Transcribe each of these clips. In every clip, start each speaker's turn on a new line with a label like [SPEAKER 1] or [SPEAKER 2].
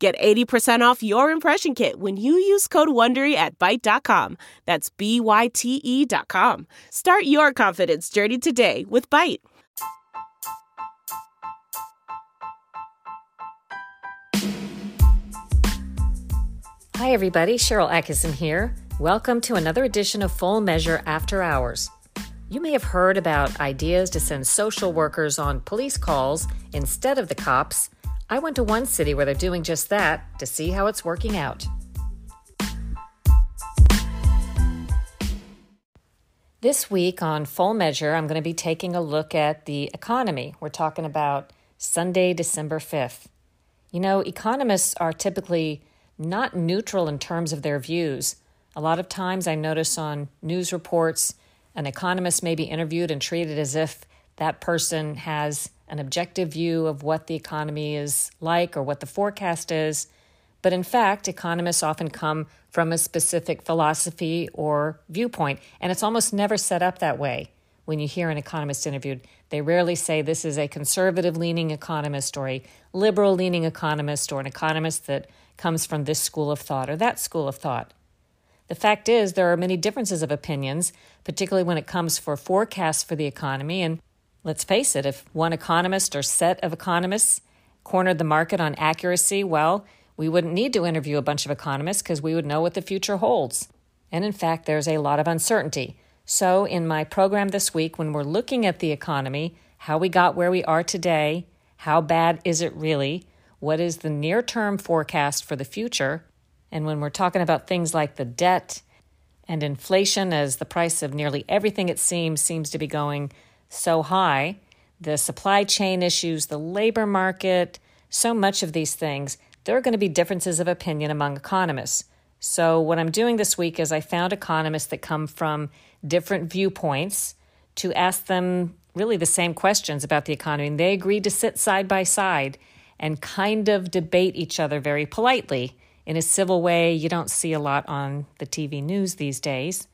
[SPEAKER 1] Get 80% off your impression kit when you use code WONDERY at Byte.com. That's B-Y-T-E dot com. Start your confidence journey today with Byte.
[SPEAKER 2] Hi, everybody. Sharyl Attkisson here. Welcome to another edition of Full Measure After Hours. You may have heard about ideas to send social workers on police calls instead of the cops I went to one city where they're doing just that to see how it's working out. This week on Full Measure, I'm going to be taking a look at the economy. We're talking about Sunday, December 5th. You know, economists are typically not neutral in terms of their views. A lot of times I notice on news reports, an economist may be interviewed and treated as if that person has an objective view of what the economy is like or what the forecast is. But in fact, economists often come from a specific philosophy or viewpoint, and it's almost never set up that way. When you hear an economist interviewed, they rarely say this is a conservative leaning economist or a liberal leaning economist or an economist that comes from this school of thought or that school of thought. The fact is, there are many differences of opinions, particularly when it comes for forecasts for the economy, and Let's face it, if one economist or set of economists cornered the market on accuracy, well, we wouldn't need to interview a bunch of economists because we would know what the future holds. And in fact, there's a lot of uncertainty. So, in my program this week, when we're looking at the economy, how we got where we are today, how bad is it really, what is the near term forecast for the future, and when we're talking about things like the debt and inflation, as the price of nearly everything it seems seems to be going so high, the supply chain issues, the labor market, so much of these things, there are going to be differences of opinion among economists. So, what I'm doing this week is I found economists that come from different viewpoints to ask them really the same questions about the economy. And they agreed to sit side by side and kind of debate each other very politely in a civil way you don't see a lot on the TV news these days.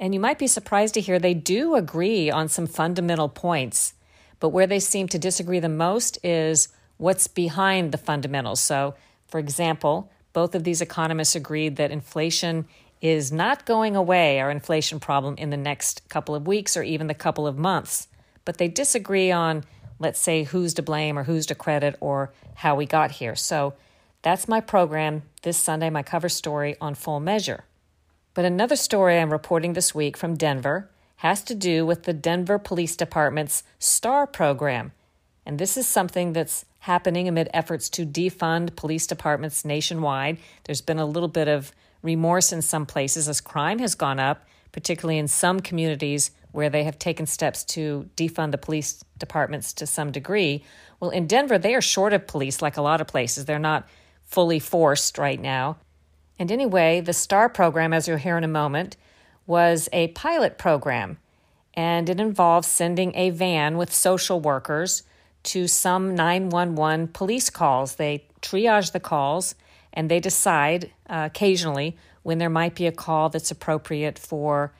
[SPEAKER 2] And you might be surprised to hear they do agree on some fundamental points, but where they seem to disagree the most is what's behind the fundamentals. So, for example, both of these economists agreed that inflation is not going away, our inflation problem, in the next couple of weeks or even the couple of months. But they disagree on, let's say, who's to blame or who's to credit or how we got here. So that's my program this Sunday, my cover story on full measure. But another story I'm reporting this week from Denver has to do with the Denver Police Department's STAR program. And this is something that's happening amid efforts to defund police departments nationwide. There's been a little bit of remorse in some places as crime has gone up, particularly in some communities where they have taken steps to defund the police departments to some degree. Well, in Denver, they are short of police, like a lot of places. They're not fully forced right now. And anyway, the STAR program, as you'll hear in a moment, was a pilot program, and it involves sending a van with social workers to some 911 police calls. They triage the calls and they decide uh, occasionally when there might be a call that's appropriate for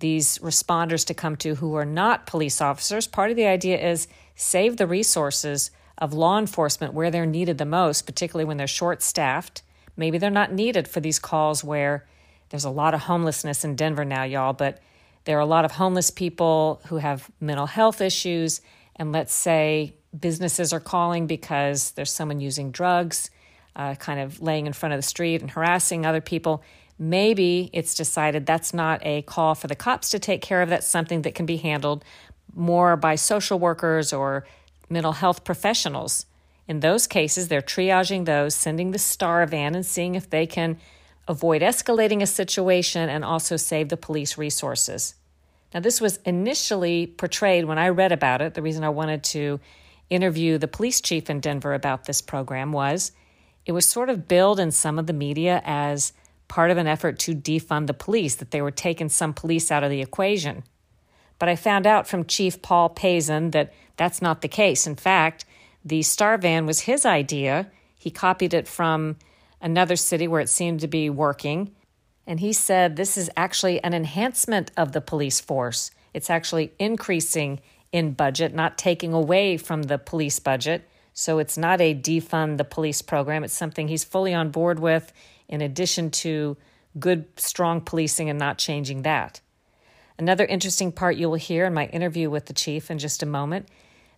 [SPEAKER 2] these responders to come to who are not police officers. Part of the idea is save the resources of law enforcement where they're needed the most, particularly when they're short staffed Maybe they're not needed for these calls where there's a lot of homelessness in Denver now, y'all, but there are a lot of homeless people who have mental health issues. And let's say businesses are calling because there's someone using drugs, uh, kind of laying in front of the street and harassing other people. Maybe it's decided that's not a call for the cops to take care of. That's something that can be handled more by social workers or mental health professionals. In those cases, they're triaging those, sending the star van, and seeing if they can avoid escalating a situation and also save the police resources. Now, this was initially portrayed when I read about it. The reason I wanted to interview the police chief in Denver about this program was it was sort of billed in some of the media as part of an effort to defund the police, that they were taking some police out of the equation. But I found out from Chief Paul Pazen that that's not the case. In fact, the Star Van was his idea. He copied it from another city where it seemed to be working. And he said this is actually an enhancement of the police force. It's actually increasing in budget, not taking away from the police budget. So it's not a defund the police program. It's something he's fully on board with, in addition to good, strong policing and not changing that. Another interesting part you will hear in my interview with the chief in just a moment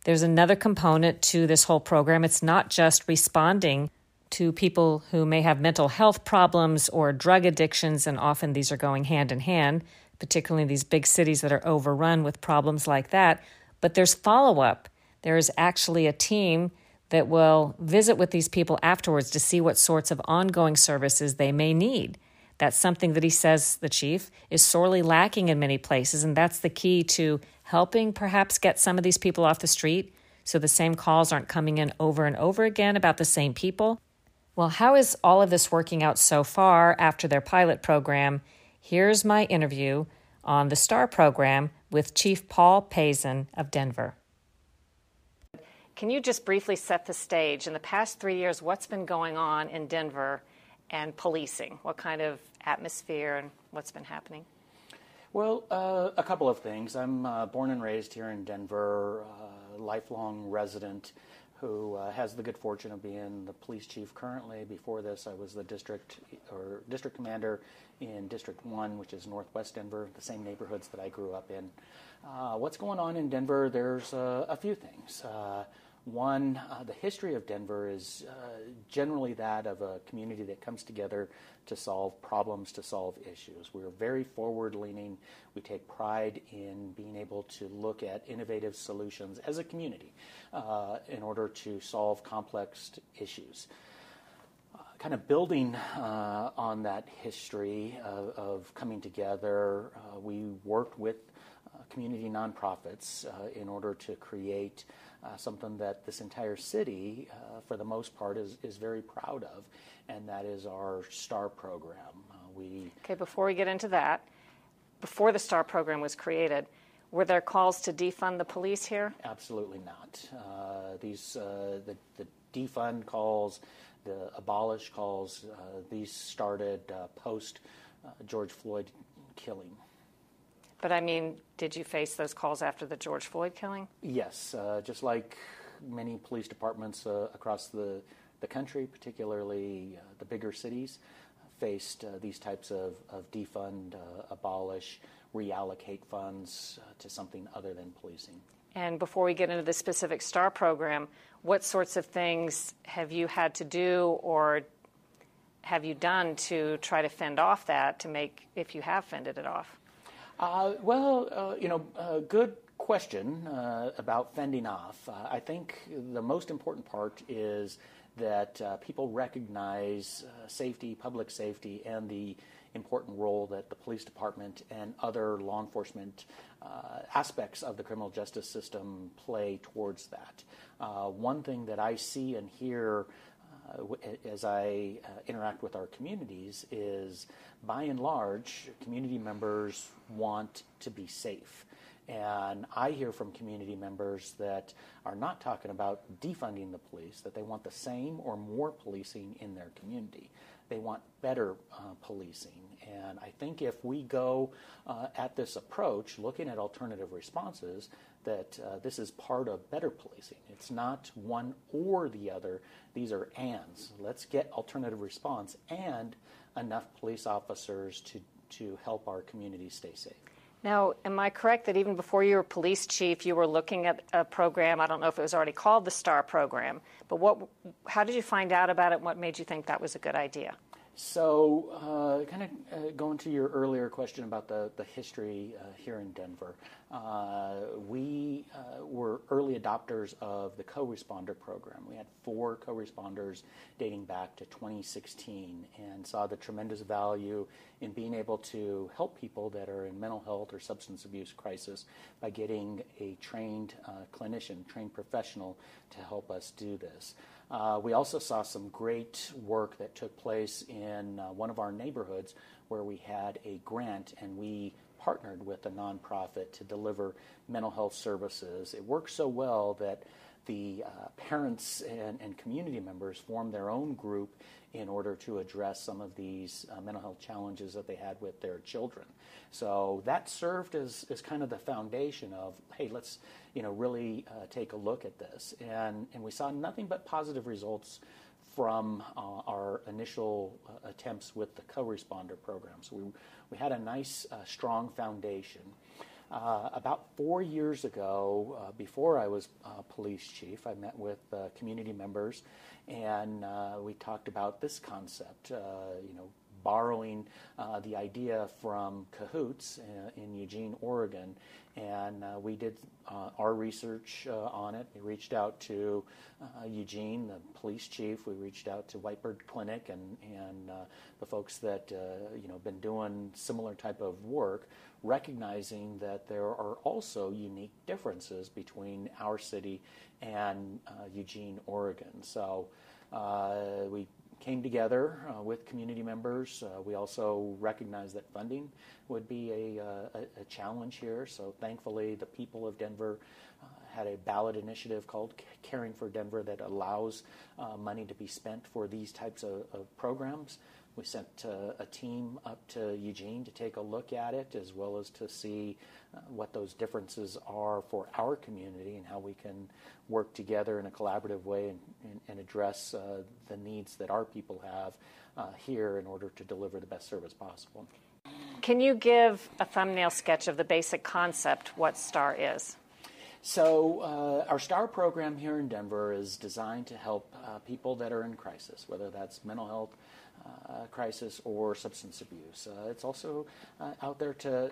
[SPEAKER 2] there's another component to this whole program. It's not just responding to people who may have mental health problems or drug addictions, and often these are going hand in hand, particularly in these big cities that are overrun with problems like that. But there's follow up. There is actually a team that will visit with these people afterwards to see what sorts of ongoing services they may need. That's something that he says, the chief, is sorely lacking in many places. And that's the key to helping perhaps get some of these people off the street so the same calls aren't coming in over and over again about the same people. Well, how is all of this working out so far after their pilot program? Here's my interview on the STAR program with Chief Paul Pazen of Denver. Can you just briefly set the stage? In the past three years, what's been going on in Denver and policing? What kind of atmosphere and what's been happening?
[SPEAKER 3] Well, uh, a couple of things. I'm uh, born and raised here in Denver, uh, lifelong resident who uh, has the good fortune of being the police chief currently. Before this, I was the district or district commander in District 1, which is northwest Denver, the same neighborhoods that I grew up in. Uh, what's going on in Denver? There's uh, a few things. One, uh, the history of Denver is uh, generally that of a community that comes together to solve problems, to solve issues. We're very forward leaning. We take pride in being able to look at innovative solutions as a community uh, in order to solve complex issues. Uh, kind of building uh, on that history of, of coming together, uh, we worked with community nonprofits in order to create uh, something that this entire city, uh, for the most part, is, is very proud of, and that is our STAR program. Uh,
[SPEAKER 2] we okay. Before we get into that, before the STAR program was created, were there calls to defund the police here?
[SPEAKER 3] Absolutely not. Uh, these uh, the, the defund calls, the abolish calls, uh, these started post George Floyd killing.
[SPEAKER 2] But I mean, did you face those calls after the George Floyd killing?
[SPEAKER 3] Yes, uh, just like many police departments uh, across the, the country, particularly uh, the bigger cities, faced uh, these types of, of defund, uh, abolish, reallocate funds uh, to something other than policing.
[SPEAKER 2] And before we get into the specific STAR program, what sorts of things have you had to do or have you done to try to fend off that to make, if you have fended it off?
[SPEAKER 3] Uh, well, uh, you know, uh, good question uh, about fending off. Uh, I think the most important part is that uh, people recognize safety, public safety, and the important role that the police department and other law enforcement aspects of the criminal justice system play towards that. one thing that I see and hear as I uh, interact with our communities is by and large, community members want to be safe. And I hear from community members that are not talking about defunding the police, that they want the same or more policing in their community. They want better uh, policing. And I think if we go uh, at this approach, looking at alternative responses, that uh, this is part of better policing. It's not one or the other. These are ands. Let's get alternative response and enough police officers to, to help our communities stay safe.
[SPEAKER 2] Now, am I correct that even before you were police chief, you were looking at a program? I don't know if it was already called the STAR program, but what? How did you find out about it? And What made you think that was a good idea?
[SPEAKER 3] So, uh, kind of uh, going to your earlier question about the, the history uh, here in Denver, we uh, were early adopters of the co responder program. We had four co responders dating back to 2016 and saw the tremendous value in being able to help people that are in mental health or substance abuse crisis by getting a trained uh, clinician, trained professional to help us do this. Uh, we also saw some great work that took place in uh, one of our neighborhoods where we had a grant and we partnered with a nonprofit to deliver mental health services. It worked so well that the uh, parents and, and, community members formed their own group in order to address some of these uh, mental health challenges that they had with their children. So that served as, as kind of the foundation of, hey, let's you know really uh, take a look at this, and and we saw nothing but positive results from uh, our initial uh, attempts with the co-responder program. So we we had a nice, uh, strong foundation. About four years ago, before I was police chief, I met with community members, and we talked about this concept. you know, borrowing uh, the idea from Cahoots uh, in Eugene, Oregon, and uh, we did our research on it. We reached out to Eugene, the police chief. We reached out to Whitebird Clinic and and the folks that you know been doing similar type of work recognizing that there are also unique differences between our city and uh, Eugene, Oregon. So uh, we came together uh, with community members. Uh, we also recognized that funding would be a, uh, a, a, challenge here. So thankfully, the people of Denver uh, had a ballot initiative called Caring for Denver that allows money to be spent for these types of, of programs. We sent uh, a team up to Eugene to take a look at it, as well as to see uh, what those differences are for our community and how we can work together in a collaborative way and, and, and address uh, the needs that our people have uh, here in order to deliver the best service possible.
[SPEAKER 2] Can you give a thumbnail sketch of the basic concept, what STAR is?
[SPEAKER 3] So, uh, our STAR program here in Denver is designed to help uh, people that are in crisis, whether that's mental health, crisis or substance abuse. Uh, it's also uh, out there to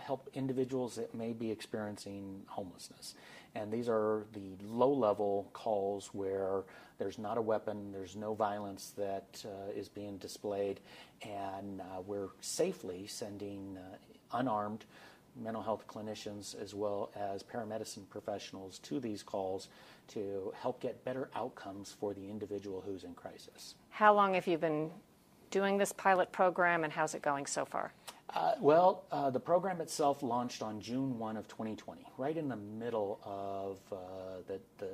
[SPEAKER 3] help individuals that may be experiencing homelessness. And these are the low level calls where there's not a weapon, there's no violence that uh, is being displayed, and uh, we're safely sending uh, unarmed mental health clinicians as well as paramedicine professionals to these calls to help get better outcomes for the individual who's in crisis.
[SPEAKER 2] How long have you been doing this pilot program, and how's it going so far?
[SPEAKER 3] Uh, well, uh, the program itself launched on June 1 of 2020, right in the middle of uh, the, the,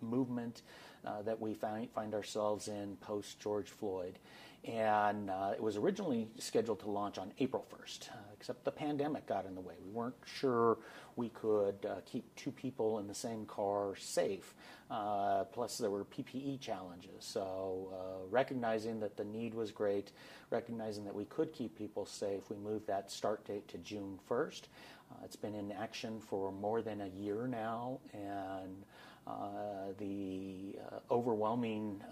[SPEAKER 3] movement uh, that we find, find ourselves in post George Floyd. And uh, it was originally scheduled to launch on April 1st, uh, except the pandemic got in the way. We weren't sure we could uh, keep two people in the same car safe. Uh, plus, there were PPE challenges. So, uh, recognizing that the need was great, recognizing that we could keep people safe, we moved that start date to June 1st. Uh, it's been in action for more than a year now, and uh, the uh, overwhelming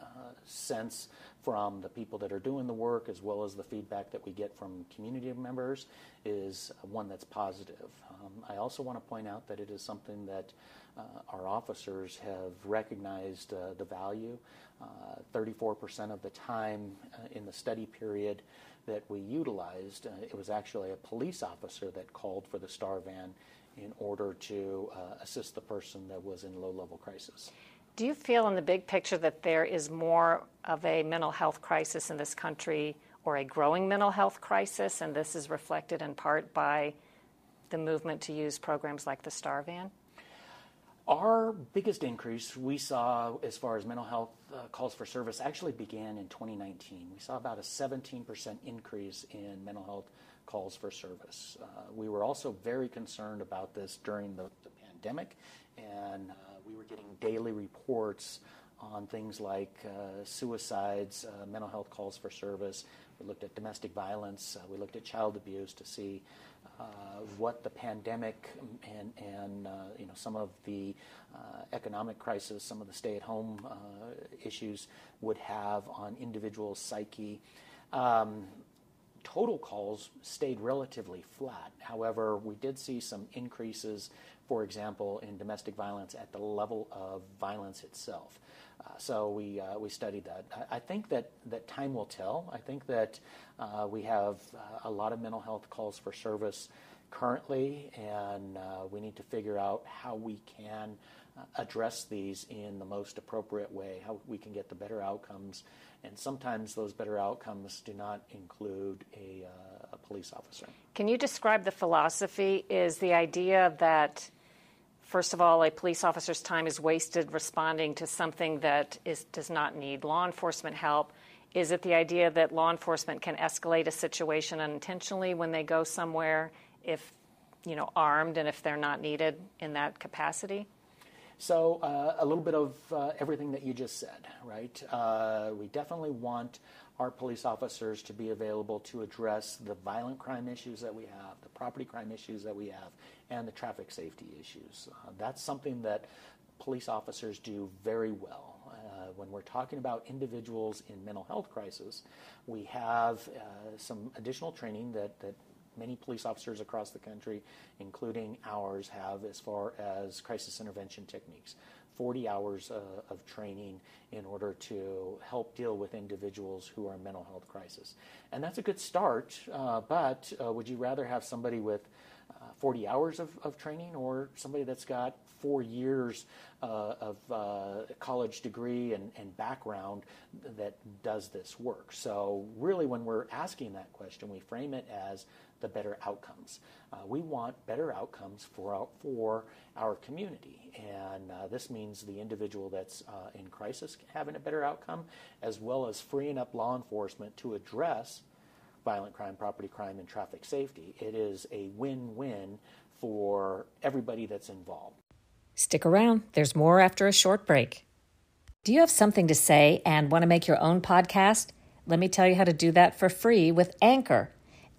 [SPEAKER 3] sense from the people that are doing the work, as well as the feedback that we get from community members, is one that's positive. Um, I also want to point out that it is something that uh, our officers have recognized uh, the value. 34% of the time in the study period that we utilized, it was actually a police officer that called for the STAR van in order to uh, assist the person that was in low level crisis.
[SPEAKER 2] Do you feel, in the big picture, that there is more of a mental health crisis in this country or a growing mental health crisis, and this is reflected in part by the movement to use programs like the STAR van?
[SPEAKER 3] Our biggest increase we saw as far as mental health uh, calls for service actually began in 2019. We saw about a 17% increase in mental health calls for service. Uh, we were also very concerned about this during the, the pandemic, and uh, we were getting daily reports on things like uh, suicides, uh, mental health calls for service. We looked at domestic violence. Uh, we looked at child abuse to see uh, what the pandemic and, and you know some of the economic crisis, some of the stay-at-home issues would have on individual psyche. Um, total calls stayed relatively flat. However, we did see some increases, for example, in domestic violence at the level of violence itself. Uh, so we uh, we studied that. I, I, think that that time will tell. I think that uh, we have uh, a lot of mental health calls for service currently, and uh, we need to figure out how we can uh, address these in the most appropriate way, how we can get the better outcomes. And sometimes those better outcomes do not include a, a police officer.
[SPEAKER 2] Can you describe the philosophy? Is the idea that First of all, a police officer's time is wasted responding to something that is, does not need law enforcement help. Is it the idea that law enforcement can escalate a situation unintentionally when they go somewhere if, you know, armed and if they're not needed in that capacity?
[SPEAKER 3] So, uh, a little bit of uh, everything that you just said, right? Uh, we definitely want our police officers to be available to address the violent crime issues that we have, the property crime issues that we have, and the traffic safety issues. Uh, that's something that police officers do very well. Uh, when we're talking about individuals in mental health crisis, we have uh, some additional training that, that many police officers across the country, including ours, have as far as crisis intervention techniques. 40 hours uh, of training in order to help deal with individuals who are in mental health crisis. And that's a good start, uh, but uh, would you rather have somebody with uh, 40 hours of, of, training or somebody that's got four years uh, of uh, college degree and, and, background that does this work? So, really, when we're asking that question, we frame it as the better outcomes. Uh, we want better outcomes for our, for our community, and uh, this means the individual that's uh, in crisis having a better outcome, as well as freeing up law enforcement to address violent crime, property crime, and traffic safety. It is a win-win for everybody that's involved.
[SPEAKER 2] Stick around. There's more after a short break. Do you have something to say and want to make your own podcast? Let me tell you how to do that for free with Anchor.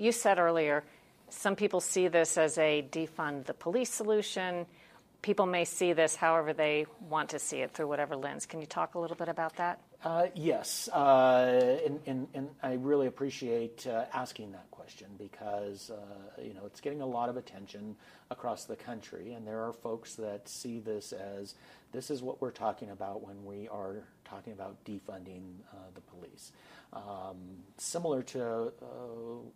[SPEAKER 2] You said earlier, some people see this as a defund the police solution. People may see this however they want to see it through whatever lens. Can you talk a little bit about that?
[SPEAKER 3] Uh, yes, uh, and, and, and, I really appreciate uh, asking that question because uh, you know it's getting a lot of attention across the country, and there are folks that see this as this is what we're talking about when we are talking about defunding uh, the police. Um, similar to uh,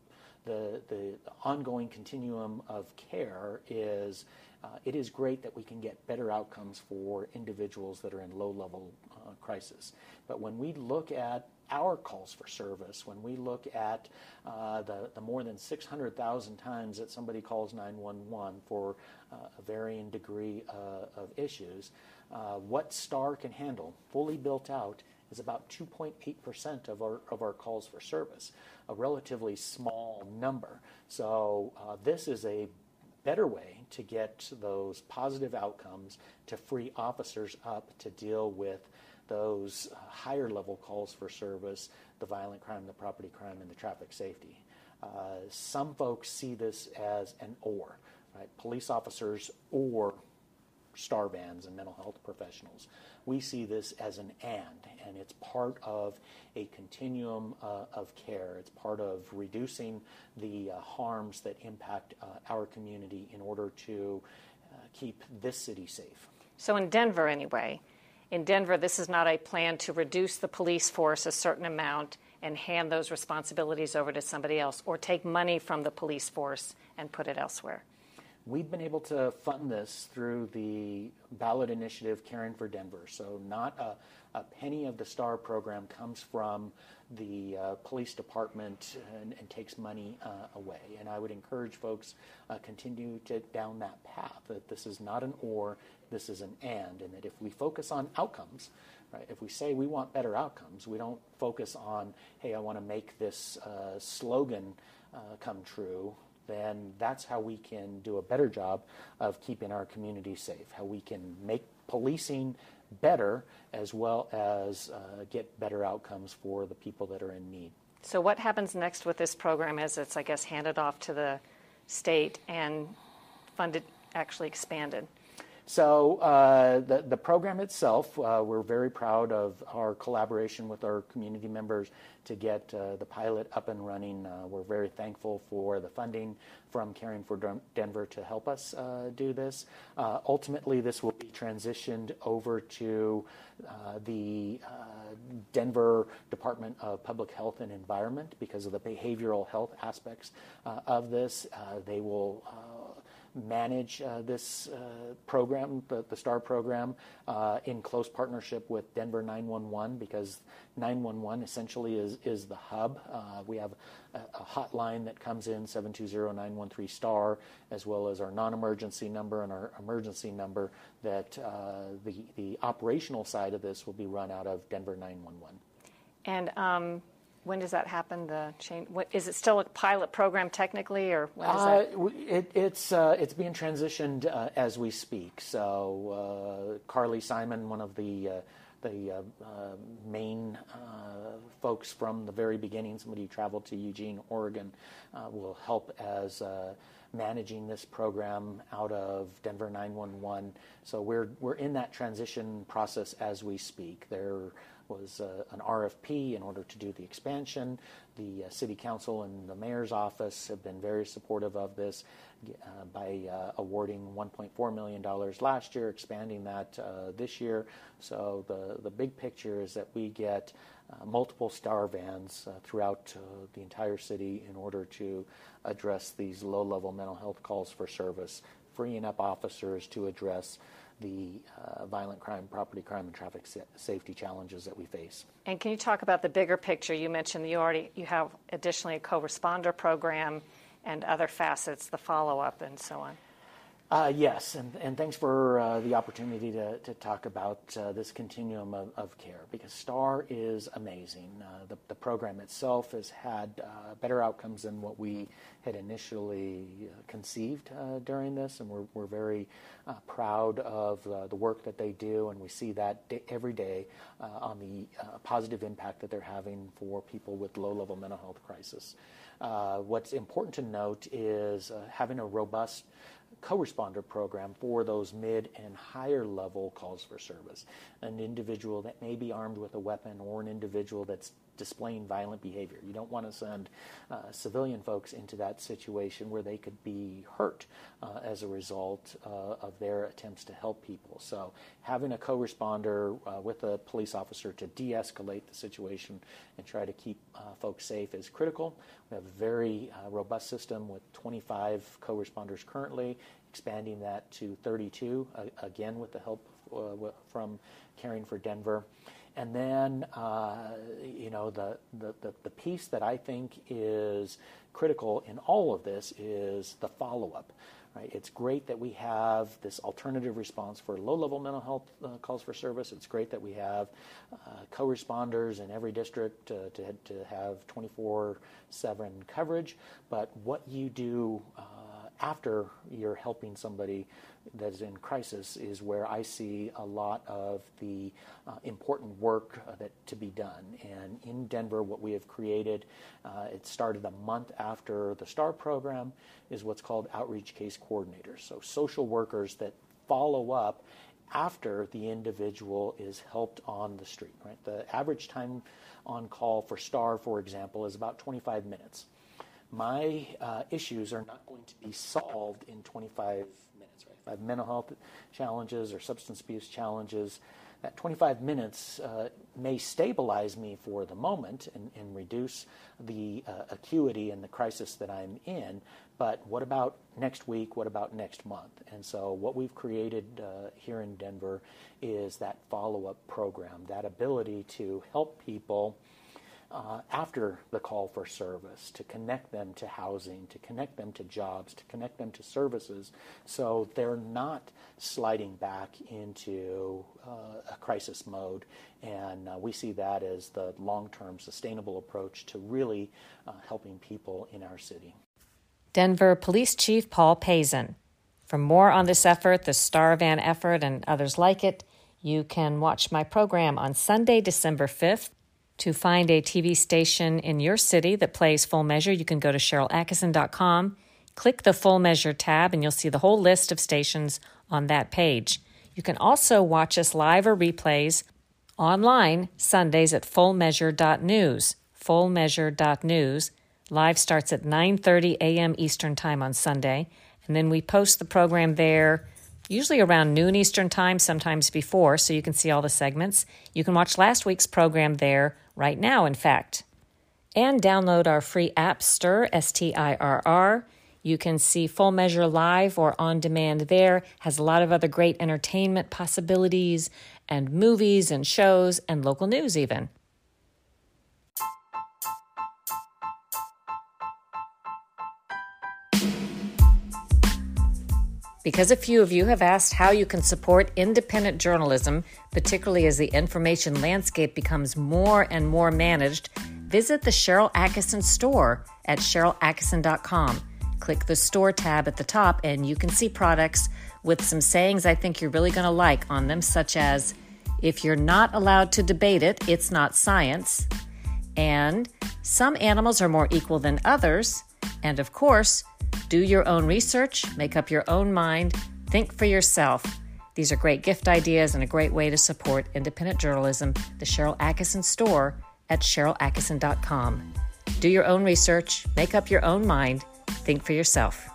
[SPEAKER 3] the, the ongoing continuum of care is uh, it is great that we can get better outcomes for individuals that are in low level uh, crisis. But when we look at our calls for service, when we look at uh, the, the more than 600,000 times that somebody calls 911 for uh, a varying degree uh, of issues, uh, what STAR can handle, fully built out, is about 2.8% of our, of our calls for service, a relatively small number. So uh, this is a better way to get those positive outcomes to free officers up to deal with those uh, higher level calls for service, the violent crime, the property crime, and the traffic safety. Uh, some folks see this as an or, right? Police officers or star vans and mental health professionals. We see this as an and, and it's part of a continuum uh, of care. It's part of reducing the uh, harms that impact uh, our community in order to uh, keep this city safe.
[SPEAKER 2] So, in Denver, anyway, in Denver, this is not a plan to reduce the police force a certain amount and hand those responsibilities over to somebody else or take money from the police force and put it elsewhere.
[SPEAKER 3] We've been able to fund this through the ballot initiative Caring for Denver. So, not a, a penny of the STAR program comes from the uh, police department and, and takes money uh, away. And I would encourage folks uh, continue to down that path. That this is not an or, this is an and, and that if we focus on outcomes, right? If we say we want better outcomes, we don't focus on, hey, I want to make this uh, slogan uh, come true then that's how we can do a better job of keeping our community safe, how we can make policing better as well as uh, get better outcomes for the people that are in need.
[SPEAKER 2] So, what happens next with this program as it's, I guess, handed off to the state and funded, actually expanded?
[SPEAKER 3] So uh, the, the program itself, uh, we're very proud of our collaboration with our community members to get uh, the pilot up and running. Uh, we're very thankful for the funding from Caring for Denver to help us uh, do this. Uh, ultimately, this will be transitioned over to the Denver Department of Public Health and Environment because of the behavioral health aspects of this. they will manage uh, this uh, program, the, the, STAR program, uh, in close partnership with Denver 911 because 911 essentially is, is the hub. We have a, a, hotline that comes in 720-913 STAR as well as our non-emergency number and our emergency number that the, the operational side of this will be run out of Denver 911.
[SPEAKER 2] And um when does that happen? The change is it still a pilot program technically, or when is uh?
[SPEAKER 3] It, it's uh, it's being transitioned uh, as we speak. So uh, Carleigh Sailon, one of the uh, the uh, main folks from the very beginning, somebody who traveled to Eugene, Oregon, will help as managing this program out of Denver 911. So we're we're in that transition process as we speak. There was uh, an RFP in order to do the expansion. The uh, City Council and the Mayor's Office have been very supportive of this uh, by uh, awarding $1.4 million last year, expanding that uh, this year. So the, the big picture is that we get uh, multiple star vans throughout the entire city in order to address these low level mental health calls for service, freeing up officers to address the uh, violent crime, property crime, and traffic sa- safety challenges that we face.
[SPEAKER 2] And can you talk about the bigger picture? You mentioned you already you have additionally a co-responder program and other facets, the follow-up and so on.
[SPEAKER 3] Uh, yes, and, thanks for uh, the opportunity to, talk about uh, this continuum of, care because STAR is amazing. Uh, the, program itself has had uh, better outcomes than what we had initially uh, conceived during this, and we're, very proud of the work that they do, and we see that every day on the positive impact that they're having for people with low level mental health crisis. what's important to note is having a robust co-responder program for those mid and higher level calls for service. An individual that may be armed with a weapon or an individual that's displaying violent behavior. You don't want to send uh, civilian folks into that situation where they could be hurt uh, as a result uh, of their attempts to help people. So, having a co responder uh, with a police officer to de escalate the situation and try to keep uh, folks safe is critical. We have a very uh, robust system with 25 co responders currently, expanding that to 32, again, with the help from Caring for Denver. And then, uh, you know, the, the, the, piece that I think is critical in all of this is the follow up. Right? It's great that we have this alternative response for low level mental health uh, calls for service. It's great that we have uh, co responders in every district to, to, to have 24 7 coverage. But what you do uh, after you're helping somebody that is in crisis is where I see a lot of the uh, important work uh, that to be done. And in Denver, what we have created, uh, it started a month after the STAR program, is what's called outreach case coordinators. So social workers that follow up after the individual is helped on the street. Right, the average time on call for STAR, for example, is about 25 minutes. My uh, issues are not going to be solved in 25 minutes. If I have mental health challenges or substance abuse challenges, that 25 minutes uh, may stabilize me for the moment and, and reduce the uh, acuity and the crisis that I'm in. But what about next week? What about next month? And so, what we've created uh, here in Denver is that follow up program, that ability to help people uh, after the call for service, to connect them to housing, to connect them to jobs, to connect them to services, so they're not sliding back into uh, a crisis mode. And uh, we see that as the long term sustainable approach to really uh, helping people in our city.
[SPEAKER 2] Denver Police Chief Paul Pazen. For more on this effort, the Star Van effort, and others like it, you can watch my program on Sunday, December 5th to find a TV station in your city that plays full measure, you can go to SharylAttkisson.com, Click the Full Measure tab and you'll see the whole list of stations on that page. You can also watch us live or replays online Sundays at fullmeasure.news. Fullmeasure.news. Live starts at 9:30 a.m. Eastern Time on Sunday, and then we post the program there usually around noon Eastern Time, sometimes before, so you can see all the segments. You can watch last week's program there right now, in fact. And download our free app, Stirr, S T I R R. You can see Full Measure live or on demand there. Has a lot of other great entertainment possibilities and movies and shows and local news, even. Because a few of you have asked how you can support independent journalism, particularly as the information landscape becomes more and more managed, visit the Sharyl Attkisson store at SharylAttkisson.com. Click the store tab at the top, and you can see products with some sayings I think you're really going to like on them, such as if you're not allowed to debate it, it's not science, and some animals are more equal than others, and of course, do your own research, make up your own mind, think for yourself. These are great gift ideas and a great way to support independent journalism. The Sharyl Attkisson store at SharylAttkisson.com. Do your own research, make up your own mind, think for yourself.